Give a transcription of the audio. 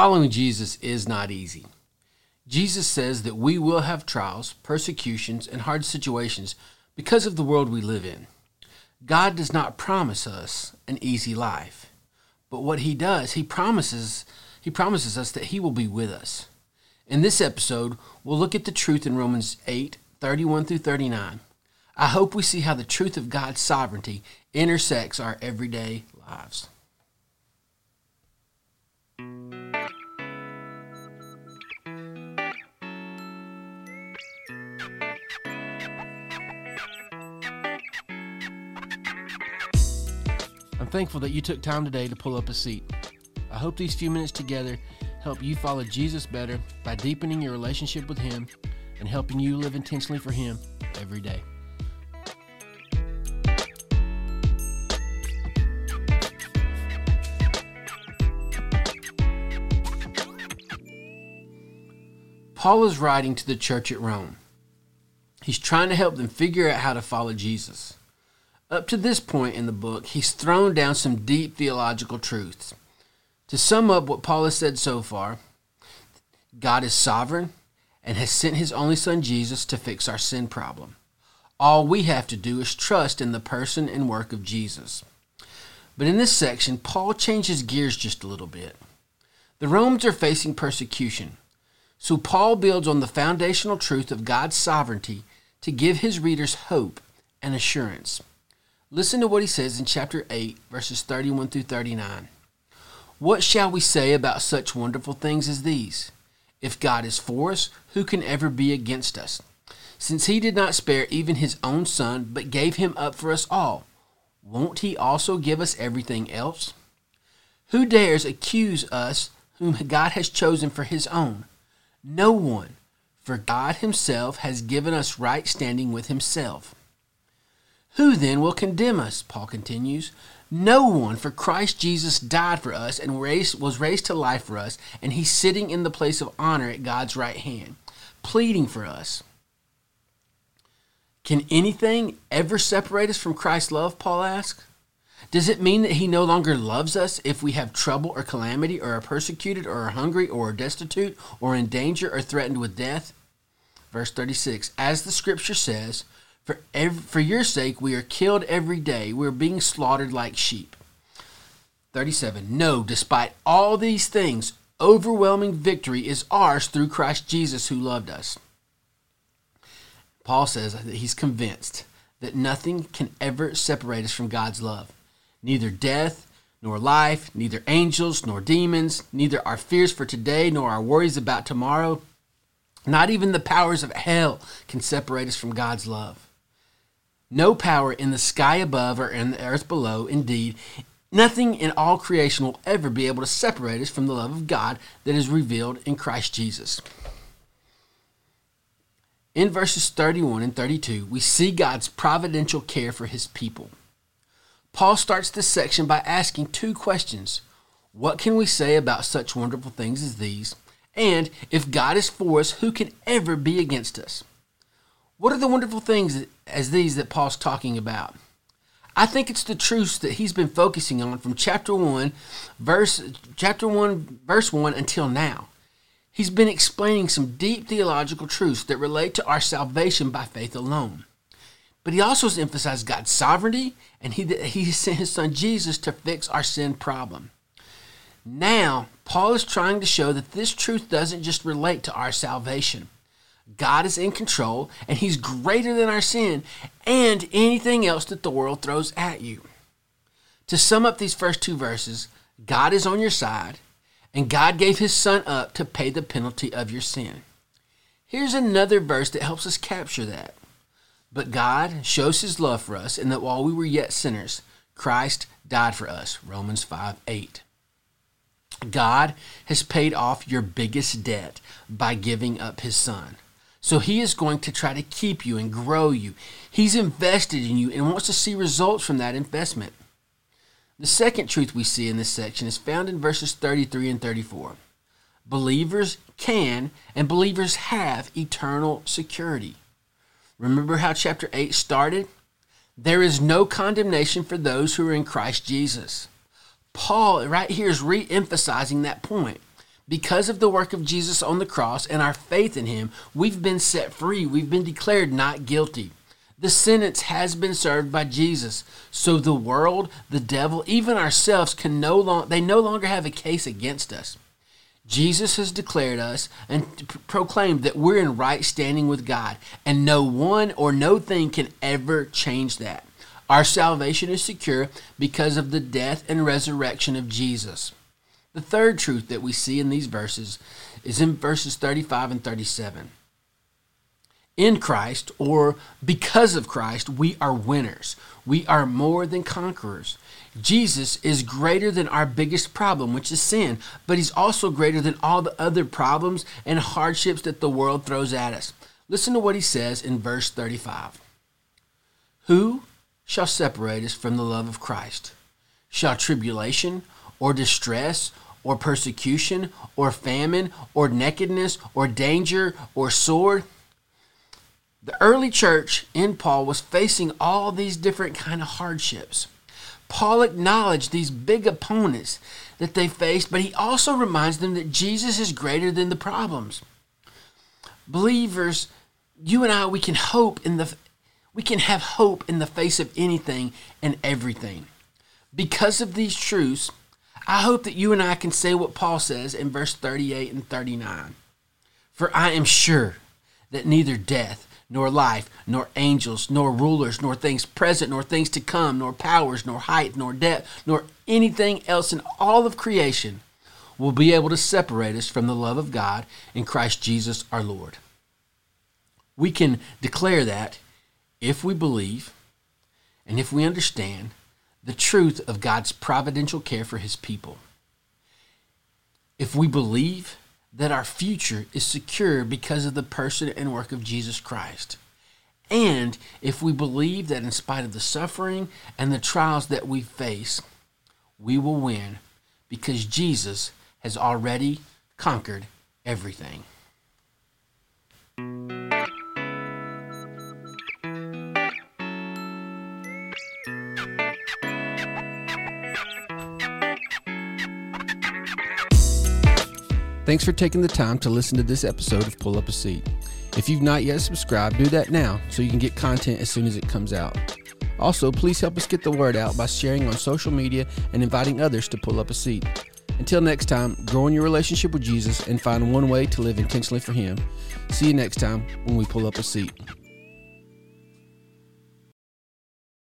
Following Jesus is not easy. Jesus says that we will have trials, persecutions, and hard situations because of the world we live in. God does not promise us an easy life, but what he does, he promises he promises us that he will be with us. In this episode, we'll look at the truth in Romans 8, 31 through 39. I hope we see how the truth of God's sovereignty intersects our everyday lives. I'm thankful that you took time today to pull up a seat. I hope these few minutes together help you follow Jesus better by deepening your relationship with Him and helping you live intentionally for Him every day. Paul is writing to the church at Rome. He's trying to help them figure out how to follow Jesus. Up to this point in the book, he's thrown down some deep theological truths. To sum up what Paul has said so far, God is sovereign and has sent his only son Jesus to fix our sin problem. All we have to do is trust in the person and work of Jesus. But in this section, Paul changes gears just a little bit. The Romans are facing persecution, so Paul builds on the foundational truth of God's sovereignty to give his readers hope and assurance. Listen to what he says in chapter 8, verses 31 through 39. What shall we say about such wonderful things as these? If God is for us, who can ever be against us? Since he did not spare even his own son, but gave him up for us all, won't he also give us everything else? Who dares accuse us whom God has chosen for his own? No one, for God himself has given us right standing with himself. Who then will condemn us? Paul continues. No one, for Christ Jesus died for us and was raised to life for us, and he's sitting in the place of honor at God's right hand, pleading for us. Can anything ever separate us from Christ's love? Paul asks. Does it mean that he no longer loves us if we have trouble or calamity, or are persecuted, or are hungry, or are destitute, or in danger, or threatened with death? Verse 36 As the scripture says, for, every, for your sake, we are killed every day. We are being slaughtered like sheep. 37. No, despite all these things, overwhelming victory is ours through Christ Jesus who loved us. Paul says that he's convinced that nothing can ever separate us from God's love. Neither death, nor life, neither angels, nor demons, neither our fears for today, nor our worries about tomorrow, not even the powers of hell can separate us from God's love. No power in the sky above or in the earth below, indeed, nothing in all creation will ever be able to separate us from the love of God that is revealed in Christ Jesus. In verses 31 and 32, we see God's providential care for his people. Paul starts this section by asking two questions What can we say about such wonderful things as these? And if God is for us, who can ever be against us? What are the wonderful things as these that Paul's talking about? I think it's the truths that he's been focusing on from chapter 1 verse chapter 1 verse 1 until now. He's been explaining some deep theological truths that relate to our salvation by faith alone. But he also has emphasized God's sovereignty and he he sent his son Jesus to fix our sin problem. Now, Paul is trying to show that this truth doesn't just relate to our salvation. God is in control and He's greater than our sin and anything else that the world throws at you. To sum up these first two verses, God is on your side and God gave His Son up to pay the penalty of your sin. Here's another verse that helps us capture that. But God shows His love for us in that while we were yet sinners, Christ died for us. Romans 5 8. God has paid off your biggest debt by giving up His Son. So he is going to try to keep you and grow you. He's invested in you and wants to see results from that investment. The second truth we see in this section is found in verses 33 and 34. Believers can and believers have eternal security. Remember how chapter 8 started? There is no condemnation for those who are in Christ Jesus. Paul, right here, is re emphasizing that point Because of the work of Jesus on the cross and our faith in him, we've been set free. We've been declared not guilty. The sentence has been served by Jesus. So the world, the devil, even ourselves can no long they no longer have a case against us. Jesus has declared us and proclaimed that we're in right standing with God, and no one or no thing can ever change that. Our salvation is secure because of the death and resurrection of Jesus. The third truth that we see in these verses is in verses 35 and 37 in Christ or because of Christ, we are winners. We are more than conquerors. Jesus is greater than our biggest problem, which is sin, but he's also greater than all the other problems and hardships that the world throws at us. Listen to what he says in verse 35 Who shall separate us from the love of Christ? Shall tribulation or distress or persecution or famine or nakedness or danger or sword? The early church in Paul was facing all these different kind of hardships. Paul acknowledged these big opponents that they faced, but he also reminds them that Jesus is greater than the problems. Believers, you and I, we can hope in the we can have hope in the face of anything and everything. Because of these truths, I hope that you and I can say what Paul says in verse 38 and 39. For I am sure that neither death nor life, nor angels, nor rulers, nor things present, nor things to come, nor powers, nor height, nor depth, nor anything else in all of creation will be able to separate us from the love of God in Christ Jesus our Lord. We can declare that if we believe and if we understand the truth of God's providential care for his people. If we believe that our future is secure because of the person and work of Jesus Christ. And if we believe that in spite of the suffering and the trials that we face, we will win because Jesus has already conquered everything. Thanks for taking the time to listen to this episode of Pull Up a Seat. If you've not yet subscribed, do that now so you can get content as soon as it comes out. Also, please help us get the word out by sharing on social media and inviting others to pull up a seat. Until next time, grow in your relationship with Jesus and find one way to live intentionally for Him. See you next time when we pull up a seat.